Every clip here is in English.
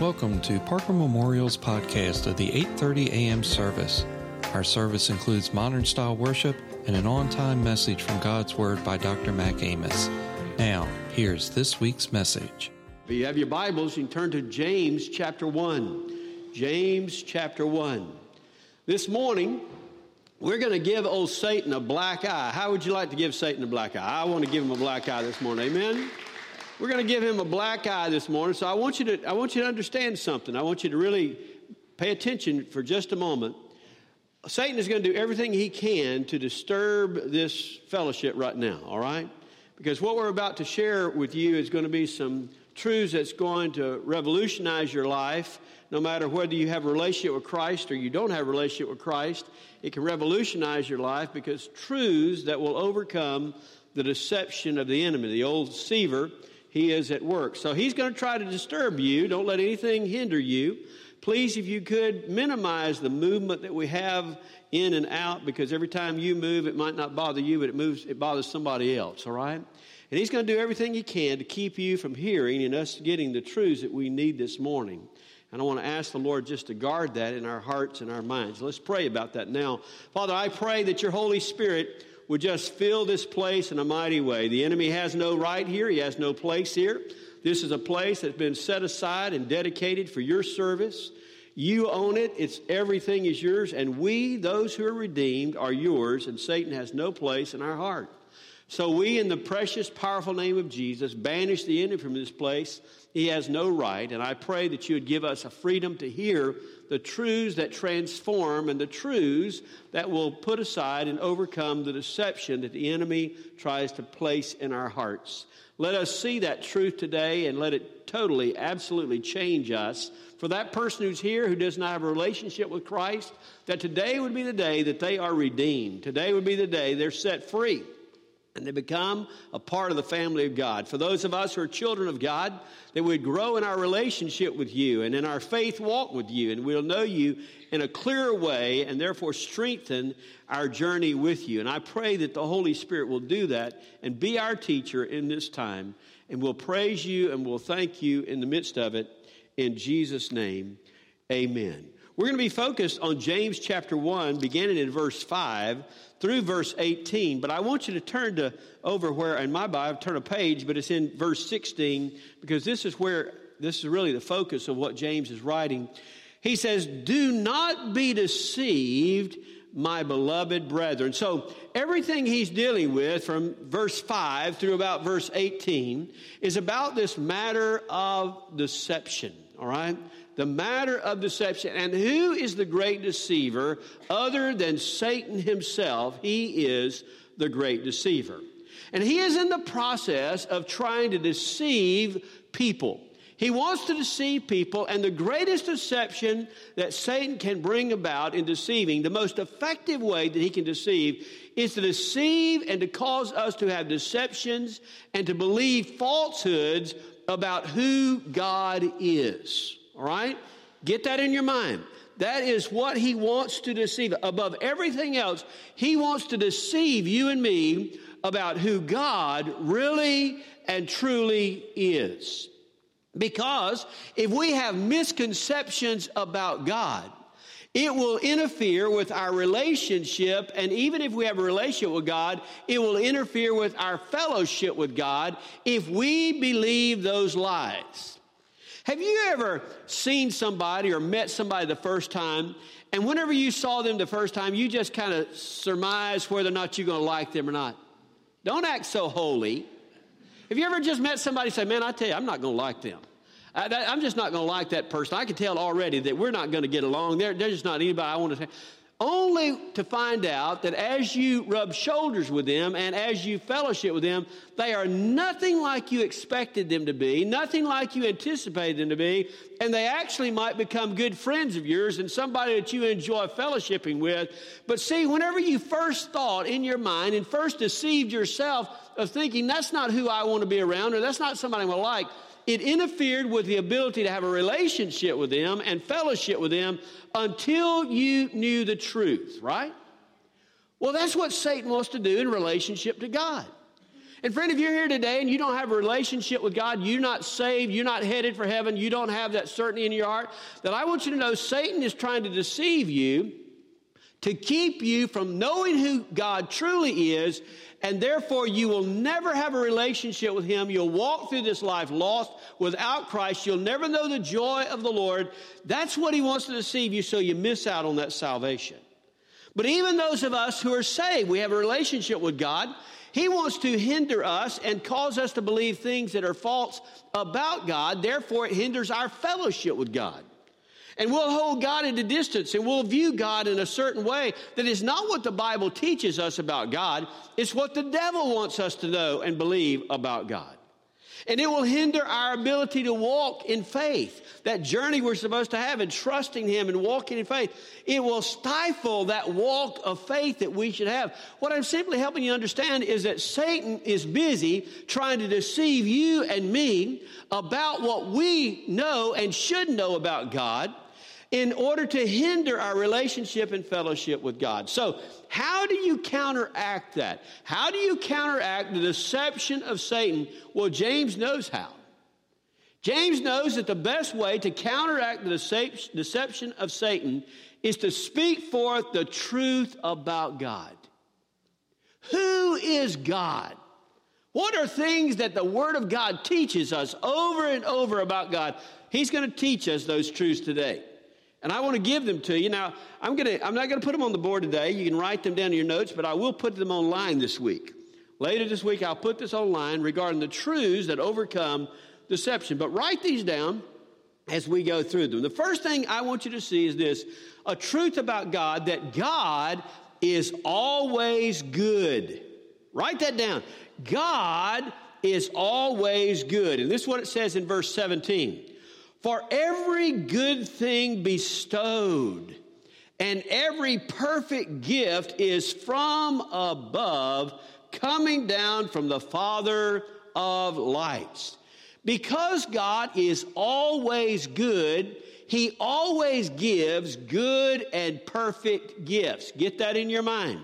Welcome to Parker Memorial's podcast of the 8:30 a.m. service. Our service includes modern style worship and an on-time message from God's Word by Dr. Mac Amos. Now, here's this week's message. If you have your Bibles, you can turn to James chapter 1. James chapter 1. This morning, we're going to give old Satan a black eye. How would you like to give Satan a black eye? I want to give him a black eye this morning. Amen. We're going to give him a black eye this morning. So I want you to I want you to understand something. I want you to really pay attention for just a moment. Satan is going to do everything he can to disturb this fellowship right now, all right? Because what we're about to share with you is going to be some truths that's going to revolutionize your life, no matter whether you have a relationship with Christ or you don't have a relationship with Christ. It can revolutionize your life because truths that will overcome the deception of the enemy, the old deceiver he is at work. So he's going to try to disturb you. Don't let anything hinder you. Please, if you could, minimize the movement that we have in and out because every time you move, it might not bother you, but it moves, it bothers somebody else, all right? And he's going to do everything he can to keep you from hearing and us getting the truths that we need this morning. And I want to ask the Lord just to guard that in our hearts and our minds. Let's pray about that now. Father, I pray that your Holy Spirit would just fill this place in a mighty way. The enemy has no right here, he has no place here. This is a place that's been set aside and dedicated for your service. You own it, it's everything is yours, and we, those who are redeemed, are yours, and Satan has no place in our heart. So we, in the precious, powerful name of Jesus, banish the enemy from this place. He has no right, and I pray that you would give us a freedom to hear the truths that transform and the truths that will put aside and overcome the deception that the enemy tries to place in our hearts. Let us see that truth today and let it totally, absolutely change us. For that person who's here who does not have a relationship with Christ, that today would be the day that they are redeemed. Today would be the day they're set free and they become a part of the family of God. For those of us who are children of God, that we grow in our relationship with you and in our faith walk with you, and we'll know you in a clearer way and therefore strengthen our journey with you. And I pray that the Holy Spirit will do that and be our teacher in this time, and we'll praise you and we'll thank you in the midst of it. In Jesus' name, amen. We're going to be focused on James chapter 1, beginning in verse 5 through verse 18, but I want you to turn to over where in my Bible, turn a page, but it's in verse 16 because this is where this is really the focus of what James is writing. He says, Do not be deceived, my beloved brethren. So everything he's dealing with from verse 5 through about verse 18 is about this matter of deception, all right? The matter of deception. And who is the great deceiver other than Satan himself? He is the great deceiver. And he is in the process of trying to deceive people. He wants to deceive people, and the greatest deception that Satan can bring about in deceiving, the most effective way that he can deceive, is to deceive and to cause us to have deceptions and to believe falsehoods about who God is. All right? Get that in your mind. That is what he wants to deceive. Above everything else, he wants to deceive you and me about who God really and truly is. Because if we have misconceptions about God, it will interfere with our relationship, and even if we have a relationship with God, it will interfere with our fellowship with God if we believe those lies. Have you ever seen somebody or met somebody the first time, and whenever you saw them the first time, you just kind of surmise whether or not you're going to like them or not? Don't act so holy. Have you ever just met somebody and say, Man, I tell you, I'm not going to like them? I, am just not going to like that person. I can tell already that we're not going to get along. They're, they're just not anybody I want to say only to find out that as you rub shoulders with them and as you fellowship with them, they are nothing like you expected them to be, nothing like you anticipated them to be, and they actually might become good friends of yours and somebody that you enjoy fellowshipping with. But see, whenever you first thought in your mind and first deceived yourself of thinking that's not who I want to be around or that's not somebody I want to like, it interfered with the ability to have a relationship with them and fellowship with them until you knew the truth, right? Well, that's what Satan wants to do in relationship to God. And friend, if you're here today and you don't have a relationship with God, you're not saved, you're not headed for heaven, you don't have that certainty in your heart, then I want you to know Satan is trying to deceive you to keep you from knowing who God truly is, and therefore you will never have a relationship with Him. You'll walk through this life lost without Christ. You'll never know the joy of the Lord. That's what He wants to deceive you so you miss out on that salvation. But even those of us who are saved, we have a relationship with God. He wants to hinder us and cause us to believe things that are false about God. Therefore, it hinders our fellowship with God. And we'll hold God at a distance and we'll view God in a certain way that is not what the Bible teaches us about God. It's what the devil wants us to know and believe about God. And it will hinder our ability to walk in faith. That journey we're supposed to have in trusting Him and walking in faith. It will stifle that walk of faith that we should have. What I'm simply helping you understand is that Satan is busy trying to deceive you and me about what we know and should know about God in order to hinder our relationship and fellowship with God. So, how do you counteract that? How do you counteract the deception of Satan? Well, James knows how. James knows that the best way to counteract the deception of Satan is to speak forth the truth about God. Who is God? What are things that the Word of God teaches us over and over about God? He's going to teach us those truths today. And I want to give them to you. Now, I'm, gonna, I'm not going to put them on the board today. You can write them down in your notes, but I will put them online this week. Later this week, I'll put this online regarding the truths that overcome deception. But write these down as we go through them. The first thing I want you to see is this a truth about God that God is always good. Write that down. God is always good. And this is what it says in verse 17. For every good thing bestowed and every perfect gift is from above, coming down from the Father of lights. Because God is always good, He always gives good and perfect gifts. Get that in your mind.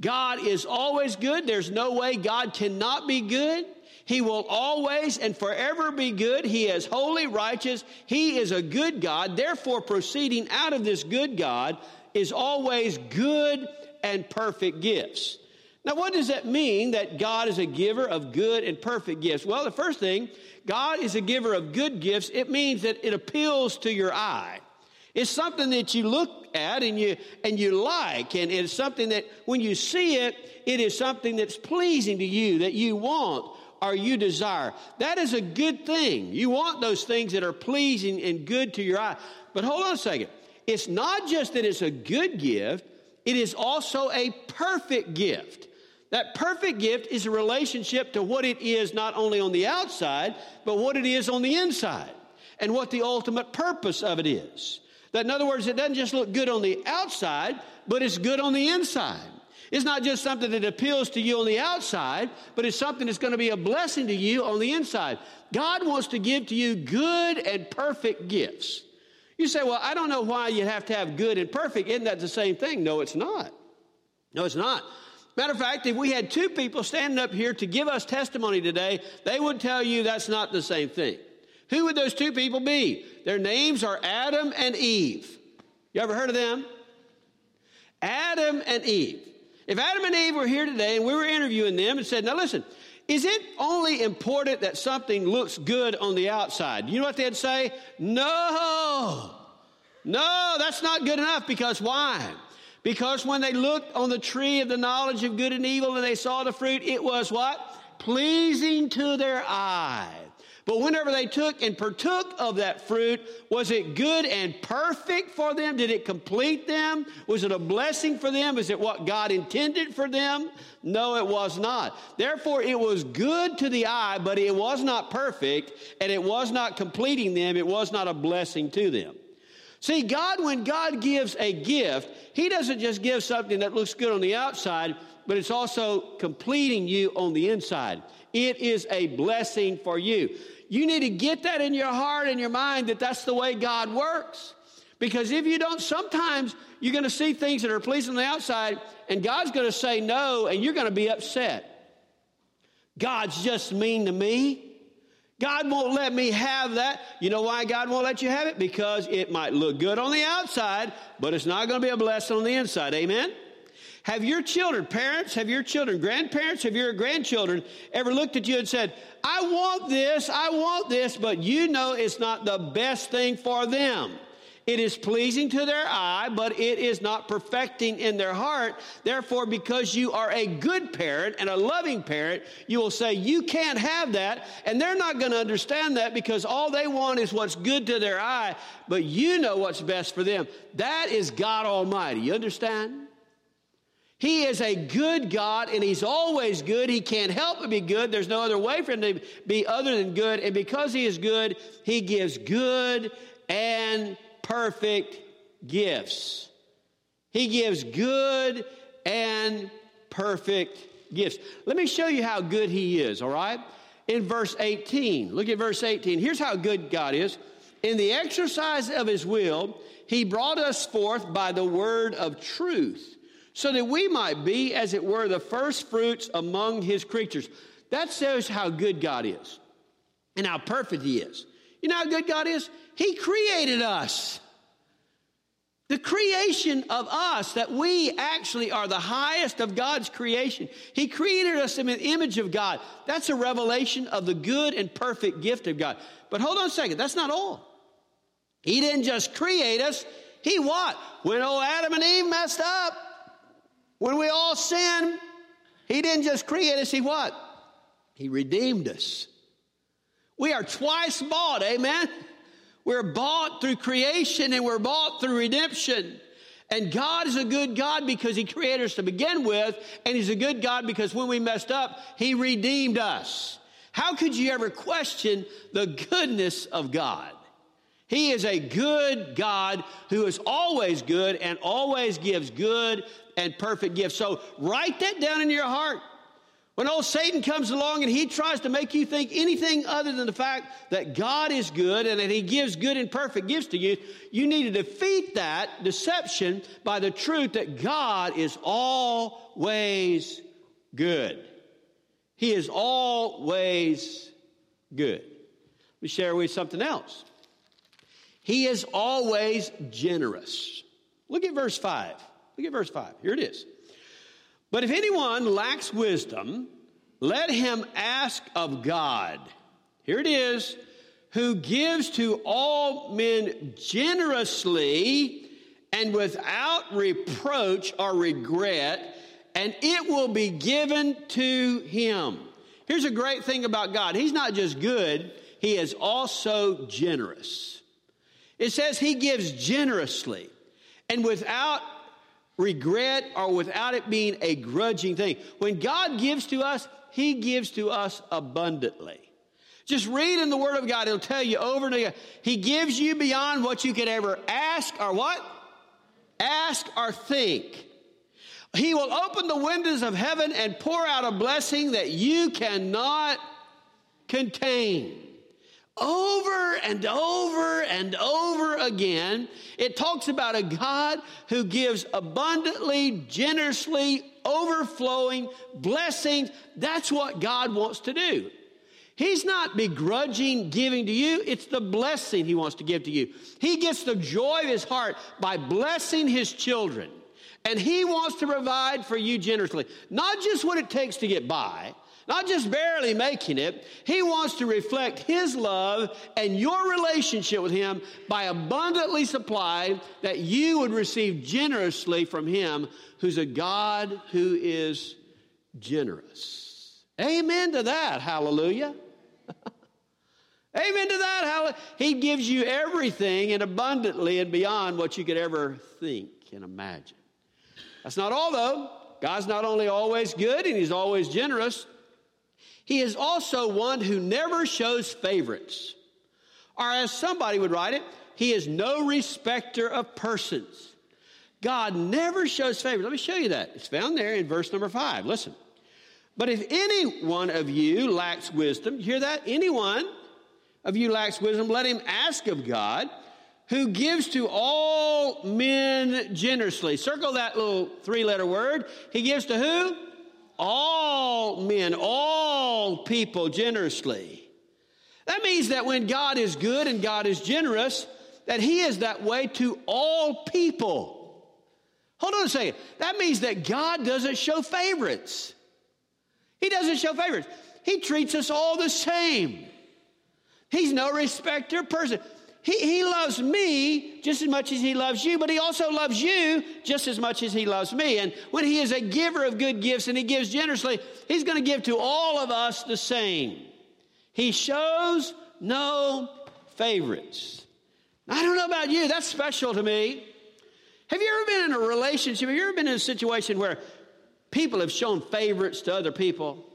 God is always good. There's no way God cannot be good. He will always and forever be good. He is holy, righteous. He is a good God. Therefore, proceeding out of this good God is always good and perfect gifts. Now, what does that mean that God is a giver of good and perfect gifts? Well, the first thing, God is a giver of good gifts. It means that it appeals to your eye. It's something that you look at and you and you like, and it's something that when you see it, it is something that's pleasing to you, that you want or you desire. That is a good thing. You want those things that are pleasing and good to your eye. But hold on a second. It's not just that it's a good gift, it is also a perfect gift. That perfect gift is a relationship to what it is not only on the outside, but what it is on the inside and what the ultimate purpose of it is. That, in other words, it doesn't just look good on the outside, but it's good on the inside. It's not just something that appeals to you on the outside, but it's something that's going to be a blessing to you on the inside. God wants to give to you good and perfect gifts. You say, well, I don't know why you have to have good and perfect. Isn't that the same thing? No, it's not. No, it's not. Matter of fact, if we had two people standing up here to give us testimony today, they would tell you that's not the same thing. Who would those two people be? Their names are Adam and Eve. You ever heard of them? Adam and Eve. If Adam and Eve were here today and we were interviewing them and said, now listen, is it only important that something looks good on the outside? You know what they'd say? No. No, that's not good enough because why? Because when they looked on the tree of the knowledge of good and evil and they saw the fruit, it was what? Pleasing to their eyes. But whenever they took and partook of that fruit, was it good and perfect for them? Did it complete them? Was it a blessing for them? Is it what God intended for them? No, it was not. Therefore, it was good to the eye, but it was not perfect, and it was not completing them. It was not a blessing to them. See, God, when God gives a gift, He doesn't just give something that looks good on the outside, but it's also completing you on the inside. It is a blessing for you. You need to get that in your heart and your mind that that's the way God works. Because if you don't, sometimes you're going to see things that are pleasing on the outside, and God's going to say no, and you're going to be upset. God's just mean to me. God won't let me have that. You know why God won't let you have it? Because it might look good on the outside, but it's not going to be a blessing on the inside. Amen? Have your children, parents, have your children, grandparents, have your grandchildren ever looked at you and said, I want this, I want this, but you know it's not the best thing for them? It is pleasing to their eye, but it is not perfecting in their heart. Therefore, because you are a good parent and a loving parent, you will say, You can't have that. And they're not going to understand that because all they want is what's good to their eye, but you know what's best for them. That is God Almighty. You understand? He is a good God and He's always good. He can't help but be good. There's no other way for Him to be other than good. And because He is good, He gives good and perfect gifts. He gives good and perfect gifts. Let me show you how good He is, all right? In verse 18, look at verse 18. Here's how good God is. In the exercise of His will, He brought us forth by the word of truth, so that we might be, as it were, the first fruits among His creatures. That shows how good God is and how perfect He is. You know how good God is? He created us. The creation of us, that we actually are the highest of God's creation. He created us in the image of God. That's a revelation of the good and perfect gift of God. But hold on a second, that's not all. He didn't just create us, He what? When old Adam and Eve messed up, when we all sinned, He didn't just create us, He what? He redeemed us. We are twice bought, amen? We're bought through creation and we're bought through redemption. And God is a good God because He created us to begin with, and He's a good God because when we messed up, He redeemed us. How could you ever question the goodness of God? He is a good God who is always good and always gives good and perfect gifts. So write that down in your heart. When old Satan comes along and he tries to make you think anything other than the fact that God is good and that he gives good and perfect gifts to you, you need to defeat that deception by the truth that God is always good. He is always good. Let me share with you something else. He is always generous. Look at verse 5. Look at verse 5. Here it is. But if anyone lacks wisdom, let him ask of God. Here it is, who gives to all men generously and without reproach or regret, and it will be given to him. Here's a great thing about God He's not just good, He is also generous. It says He gives generously and without regret or without it being a grudging thing. When God gives to us, He gives to us abundantly. Just read in the Word of God, it'll tell you over and over. He gives you beyond what you could ever ask or what? Ask or think. He will open the windows of heaven and pour out a blessing that you cannot contain over and over and over again, it talks about a God who gives abundantly, generously, overflowing blessings. That's what God wants to do. He's not begrudging giving to you, it's the blessing He wants to give to you. He gets the joy of His heart by blessing His children. And He wants to provide for you generously, not just what it takes to get by not just barely making it. He wants to reflect His love and your relationship with Him by abundantly supplying that you would receive generously from Him, who's a God who is generous. Amen to that. Hallelujah. Amen to that. He gives you everything and abundantly and beyond what you could ever think and imagine. That's not all, though. God's not only always good and He's always generous, he is also one who never shows favorites. Or as somebody would write it, he is no respecter of persons. God never shows favorites. Let me show you that. It's found there in verse number five. Listen. But if any one of you lacks wisdom, hear that? Anyone of you lacks wisdom, let him ask of God, who gives to all men generously. Circle that little three letter word. He gives to who? All men, all people generously. That means that when God is good and God is generous, that He is that way to all people. Hold on a second. That means that God doesn't show favorites. He doesn't show favorites. He treats us all the same. He's no respecter person. He, he loves me just as much as he loves you, but he also loves you just as much as he loves me. And when he is a giver of good gifts and he gives generously, he's going to give to all of us the same. He shows no favorites. I don't know about you, that's special to me. Have you ever been in a relationship? Have you ever been in a situation where people have shown favorites to other people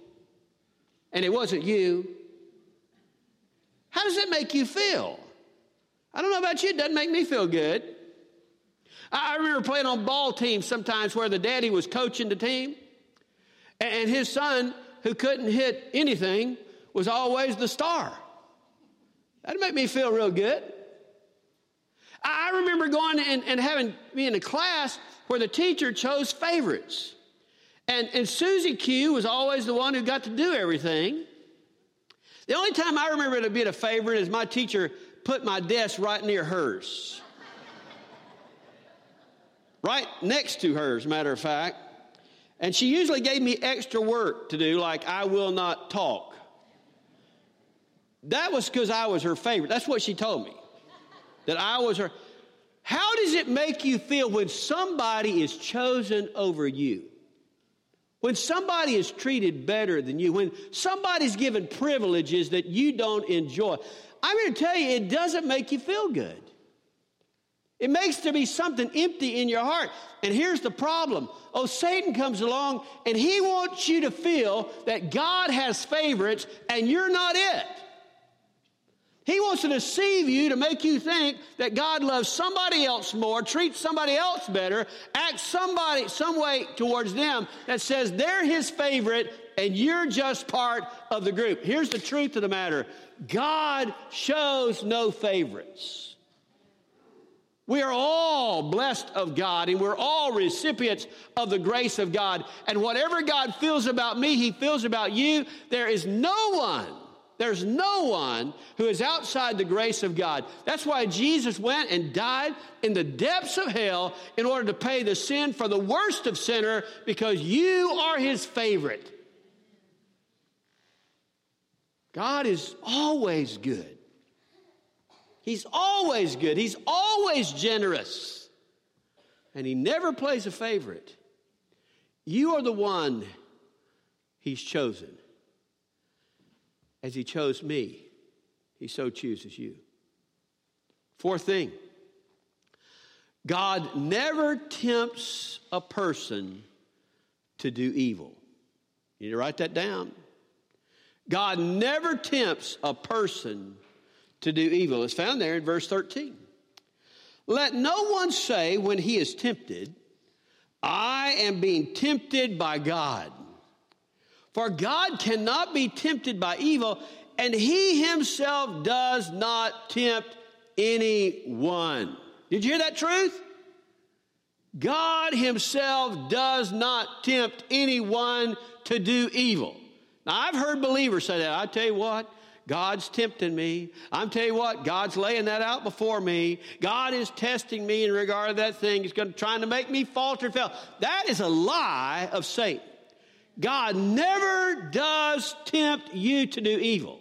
and it wasn't you? How does it make you feel? I don't know about you, it doesn't make me feel good. I remember playing on ball teams sometimes where the daddy was coaching the team, and his son, who couldn't hit anything, was always the star. That'd make me feel real good. I remember going and, and having me in a class where the teacher chose favorites. And, and Susie Q was always the one who got to do everything. The only time I remember it being a favorite is my teacher put my desk right near hers. right next to hers, matter of fact. And she usually gave me extra work to do, like I will not talk. That was because I was her favorite. That's what she told me. That I was her. How does it make you feel when somebody is chosen over you? When somebody is treated better than you, when somebody's given privileges that you don't enjoy, I'm going to tell you, it doesn't make you feel good. It makes there be something empty in your heart. And here's the problem. Oh, Satan comes along and he wants you to feel that God has favorites and you're not it. He wants to deceive you to make you think that God loves somebody else more, treats somebody else better, acts somebody some way towards them that says they're his favorite and you're just part of the group. Here's the truth of the matter. God shows no favorites. We are all blessed of God and we're all recipients of the grace of God. And whatever God feels about me, He feels about you. There is no one there's no one who is outside the grace of God. That's why Jesus went and died in the depths of hell in order to pay the sin for the worst of sinner because you are his favorite. God is always good. He's always good. He's always generous. And he never plays a favorite. You are the one he's chosen. As he chose me, he so chooses you. Fourth thing God never tempts a person to do evil. You need to write that down. God never tempts a person to do evil. It's found there in verse 13. Let no one say when he is tempted, I am being tempted by God. For God cannot be tempted by evil, and he himself does not tempt anyone. Did you hear that truth? God himself does not tempt anyone to do evil. Now, I've heard believers say that. I tell you what, God's tempting me. I'm telling you what, God's laying that out before me. God is testing me in regard to that thing. He's going to, trying to make me falter and fail. That is a lie of Satan. God never does tempt you to do evil.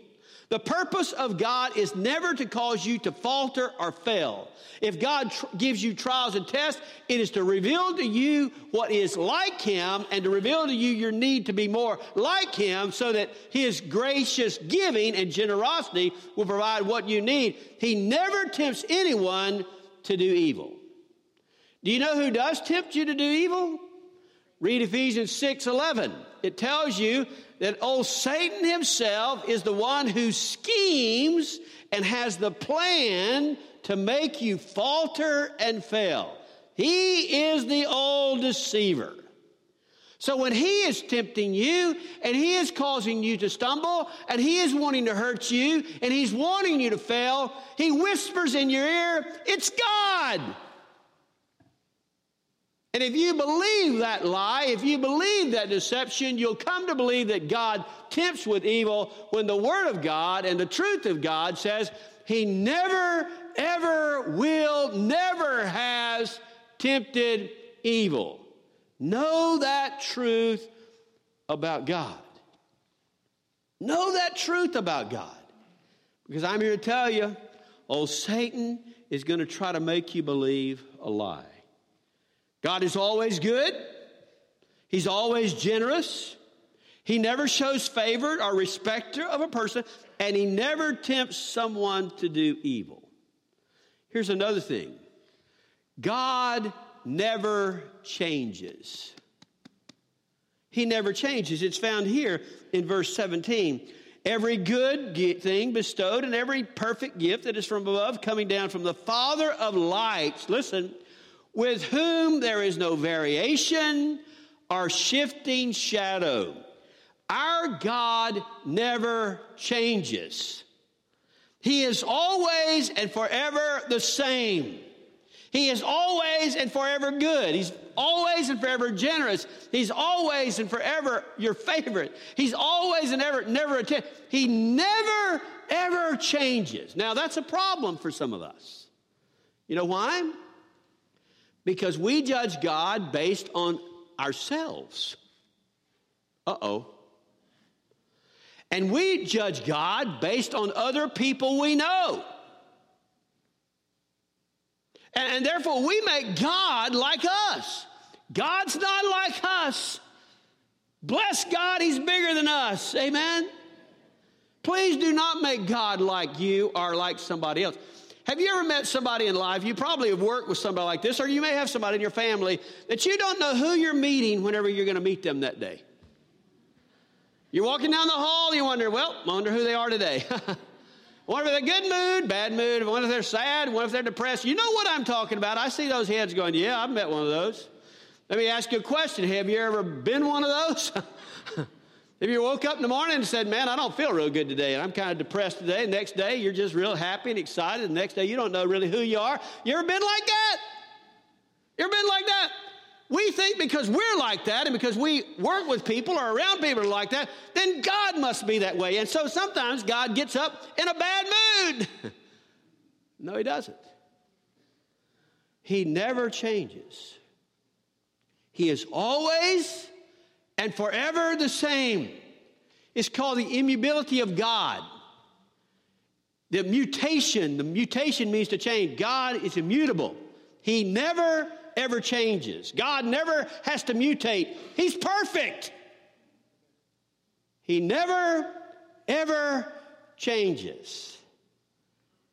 The purpose of God is never to cause you to falter or fail. If God tr- gives you trials and tests, it is to reveal to you what is like Him and to reveal to you your need to be more like Him so that His gracious giving and generosity will provide what you need. He never tempts anyone to do evil. Do you know who does tempt you to do evil? Read Ephesians 6 11. It tells you that old Satan himself is the one who schemes and has the plan to make you falter and fail. He is the old deceiver. So when he is tempting you and he is causing you to stumble and he is wanting to hurt you and he's wanting you to fail, he whispers in your ear, It's God. And if you believe that lie, if you believe that deception, you'll come to believe that God tempts with evil when the Word of God and the truth of God says He never, ever will, never has tempted evil. Know that truth about God. Know that truth about God. Because I'm here to tell you, old Satan is going to try to make you believe a lie. God is always good. He's always generous. He never shows favor or respecter of a person, and he never tempts someone to do evil. Here's another thing God never changes. He never changes. It's found here in verse 17. Every good thing bestowed and every perfect gift that is from above, coming down from the Father of lights. Listen, with whom there is no variation or shifting shadow. Our God never changes. He is always and forever the same. He is always and forever good. He's always and forever generous. He's always and forever your favorite. He's always and ever never attempt. He never ever changes. Now that's a problem for some of us. You know why? Because we judge God based on ourselves. Uh oh. And we judge God based on other people we know. And, and, therefore, we make God like us. God's not like us. Bless God, He's bigger than us. Amen? Please do not make God like you or like somebody else. Have you ever met somebody in life? You probably have worked with somebody like this, or you may have somebody in your family that you don't know who you're meeting whenever you're going to meet them that day. You're walking down the hall, you wonder, well, I wonder who they are today. Wonder if they're good mood, bad mood, wonder if they're sad, wonder if they're depressed. You know what I'm talking about. I see those heads going, yeah, I've met one of those. Let me ask you a question. Have you ever been one of those? If you woke up in the morning and said, Man, I don't feel real good today, and I'm kind of depressed today, next day you're just real happy and excited, the next day you don't know really who you are. You ever been like that? You ever been like that? We think because we're like that and because we work with people or around people like that, then God must be that way. And so sometimes God gets up in a bad mood. no, He doesn't. He never changes. He is always and forever the same. It's called the immutability of God. The mutation, the mutation means to change. God is immutable. He never, ever changes. God never has to mutate. He's perfect. He never, ever changes.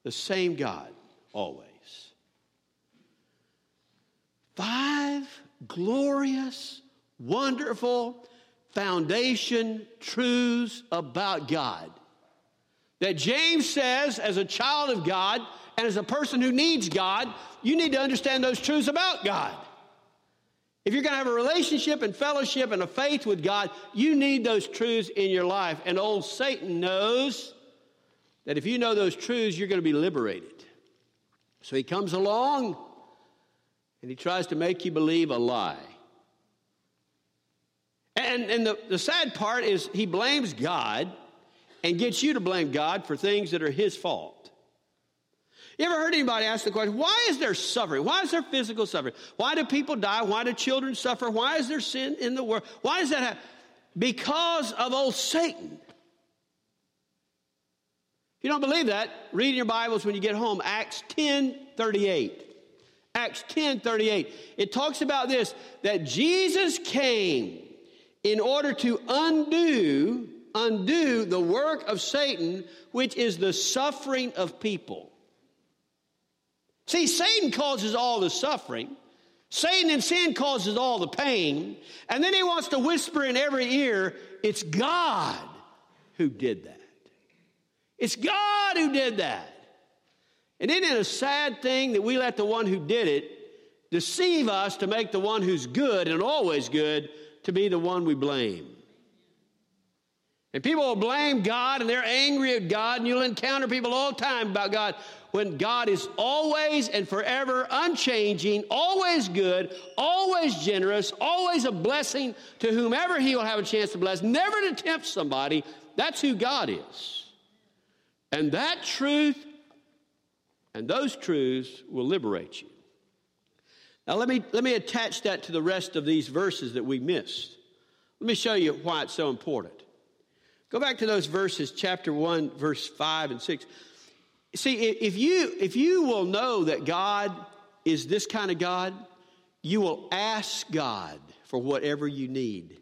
The same God, always. Five glorious wonderful foundation truths about God. That James says, as a child of God and as a person who needs God, you need to understand those truths about God. If you're going to have a relationship and fellowship and a faith with God, you need those truths in your life. And old Satan knows that if you know those truths, you're going to be liberated. So he comes along and he tries to make you believe a lie. And, and the, the sad part is he blames God and gets you to blame God for things that are his fault. You ever heard anybody ask the question, why is there suffering? Why is there physical suffering? Why do people die? Why do children suffer? Why is there sin in the world? Why does that happen? Because of old Satan. If you don't believe that, read in your Bibles when you get home, Acts 10 38. Acts 10 38. It talks about this that Jesus came in order to undo undo the work of Satan, which is the suffering of people. See, Satan causes all the suffering. Satan and sin causes all the pain. And then he wants to whisper in every ear, it's God who did that. It's God who did that. And isn't it a sad thing that we let the one who did it deceive us to make the one who's good and always good to be the one we blame. And people will blame God and they're angry at God, and you'll encounter people all the time about God. when God is always and forever unchanging, always good, always generous, always a blessing to whomever He will have a chance to bless, never to tempt somebody. That's who God is. And that truth and those truths will liberate you. Now, let me, let me attach that to the rest of these verses that we missed. Let me show you why it's so important. Go back to those verses, chapter 1, verse 5 and 6. See, if you, if you will know that God is this kind of God, you will ask God for whatever you need.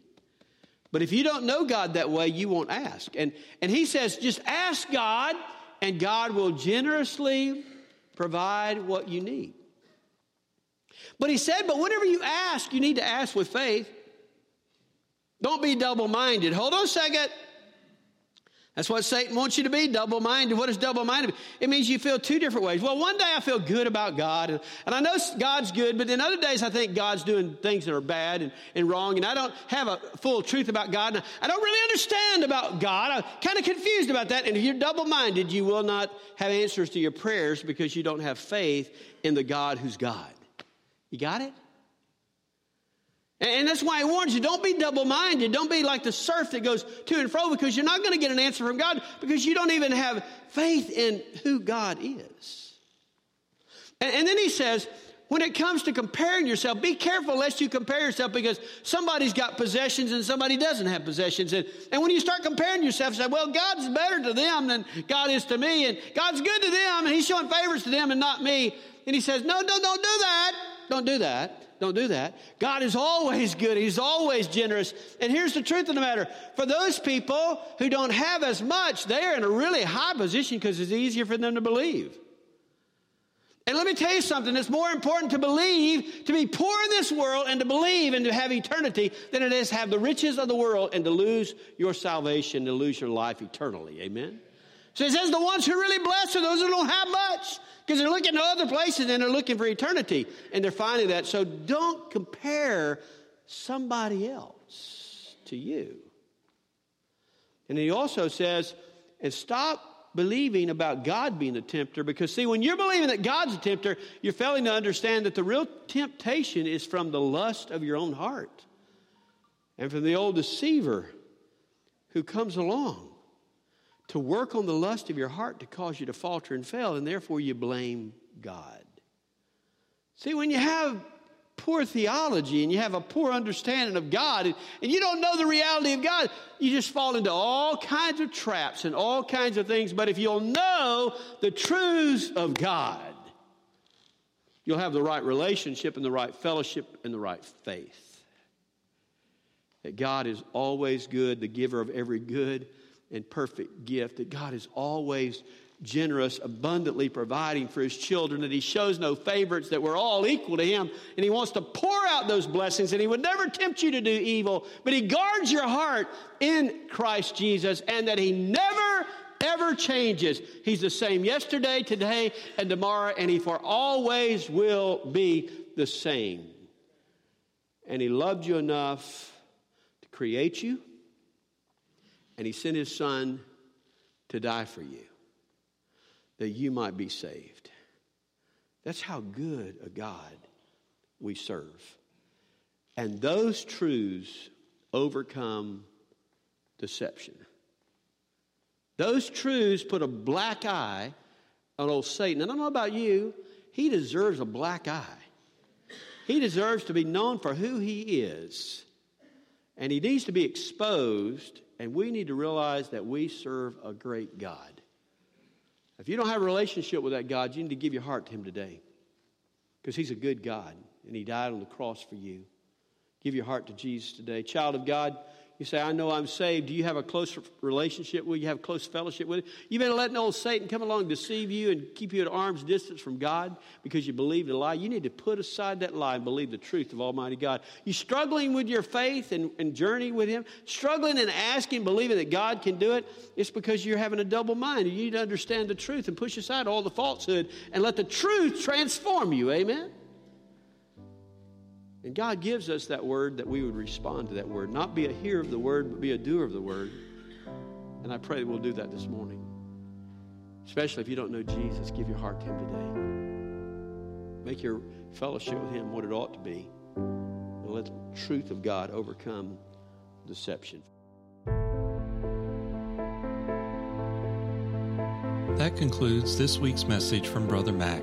But if you don't know God that way, you won't ask. And, and he says, just ask God, and God will generously provide what you need. But he said, but whenever you ask, you need to ask with faith. Don't be double minded. Hold on a second. That's what Satan wants you to be, double minded. What is double minded? It means you feel two different ways. Well, one day I feel good about God, and, and, I know God's good, but then other days I think God's doing things that are bad and, and wrong, and I don't have a full truth about God. And I don't really understand about God. I'm kind of confused about that. And if you're double minded, you will not have answers to your prayers because you don't have faith in the God who's God. You got it? And that's why I warns you don't be double minded. Don't be like the surf that goes to and fro because you're not going to get an answer from God because you don't even have faith in who God is. And, and, then he says, when it comes to comparing yourself, be careful lest you compare yourself because somebody's got possessions and somebody doesn't have possessions. And, and when you start comparing yourself, say, well, God's better to them than God is to me, and God's good to them, and He's showing favors to them and not me. And he says, no, no, don't do that. Don't do that. Don't do that. God is always good. He's always generous. And here's the truth of the matter. For those people who don't have as much, they're in a really high position because it's easier for them to believe. And let me tell you something, it's more important to believe, to be poor in this world and to believe and to have eternity than it is to have the riches of the world and to lose your salvation, to lose your life eternally. Amen? So it says the ones who are really blessed are those who don't have much because they're looking to other places and they're looking for eternity and they're finding that. So don't compare somebody else to you. And he also says, and stop believing about God being the tempter because, see, when you're believing that God's a tempter, you're failing to understand that the real temptation is from the lust of your own heart and from the old deceiver who comes along to work on the lust of your heart to cause you to falter and fail, and therefore you blame God. See, when you have poor theology and you have a poor understanding of God and, and, you don't know the reality of God, you just fall into all kinds of traps and all kinds of things. But if you'll know the truths of God, you'll have the right relationship and the right fellowship and the right faith. That God is always good, the giver of every good and perfect gift, that God is always generous, abundantly providing for his children, that he shows no favorites, that we're all equal to him, and he wants to pour out those blessings, and he would never tempt you to do evil, but he guards your heart in Christ Jesus, and that he never ever changes. He's the same yesterday, today, and tomorrow, and he for always will be the same. And he loved you enough to create you and he sent his son to die for you, that you might be saved. That's how good a God we serve. And those truths overcome deception. Those truths put a black eye on old Satan. And I don't know about you, he deserves a black eye. He deserves to be known for who he is. And he needs to be exposed and we need to realize that we serve a great God. If you don't have a relationship with that God, you need to give your heart to Him today because He's a good God and He died on the cross for you. Give your heart to Jesus today. Child of God, you say, I know I'm saved. Do you have a close relationship with you? Have close fellowship with him? You've been letting old Satan come along, deceive you, and keep you at arm's distance from God because you believed a lie. You need to put aside that lie and believe the truth of Almighty God. You struggling with your faith and, and journey with Him, struggling and asking, believing that God can do it, it's because you're having a double mind. You need to understand the truth and push aside all the falsehood and let the truth transform you. Amen? And God gives us that word that we would respond to that word, not be a hearer of the word, but be a doer of the word. And I pray that we'll do that this morning. Especially if you don't know Jesus, give your heart to Him today. Make your fellowship with Him what it ought to be. And let the truth of God overcome deception. That concludes this week's message from Brother Mac.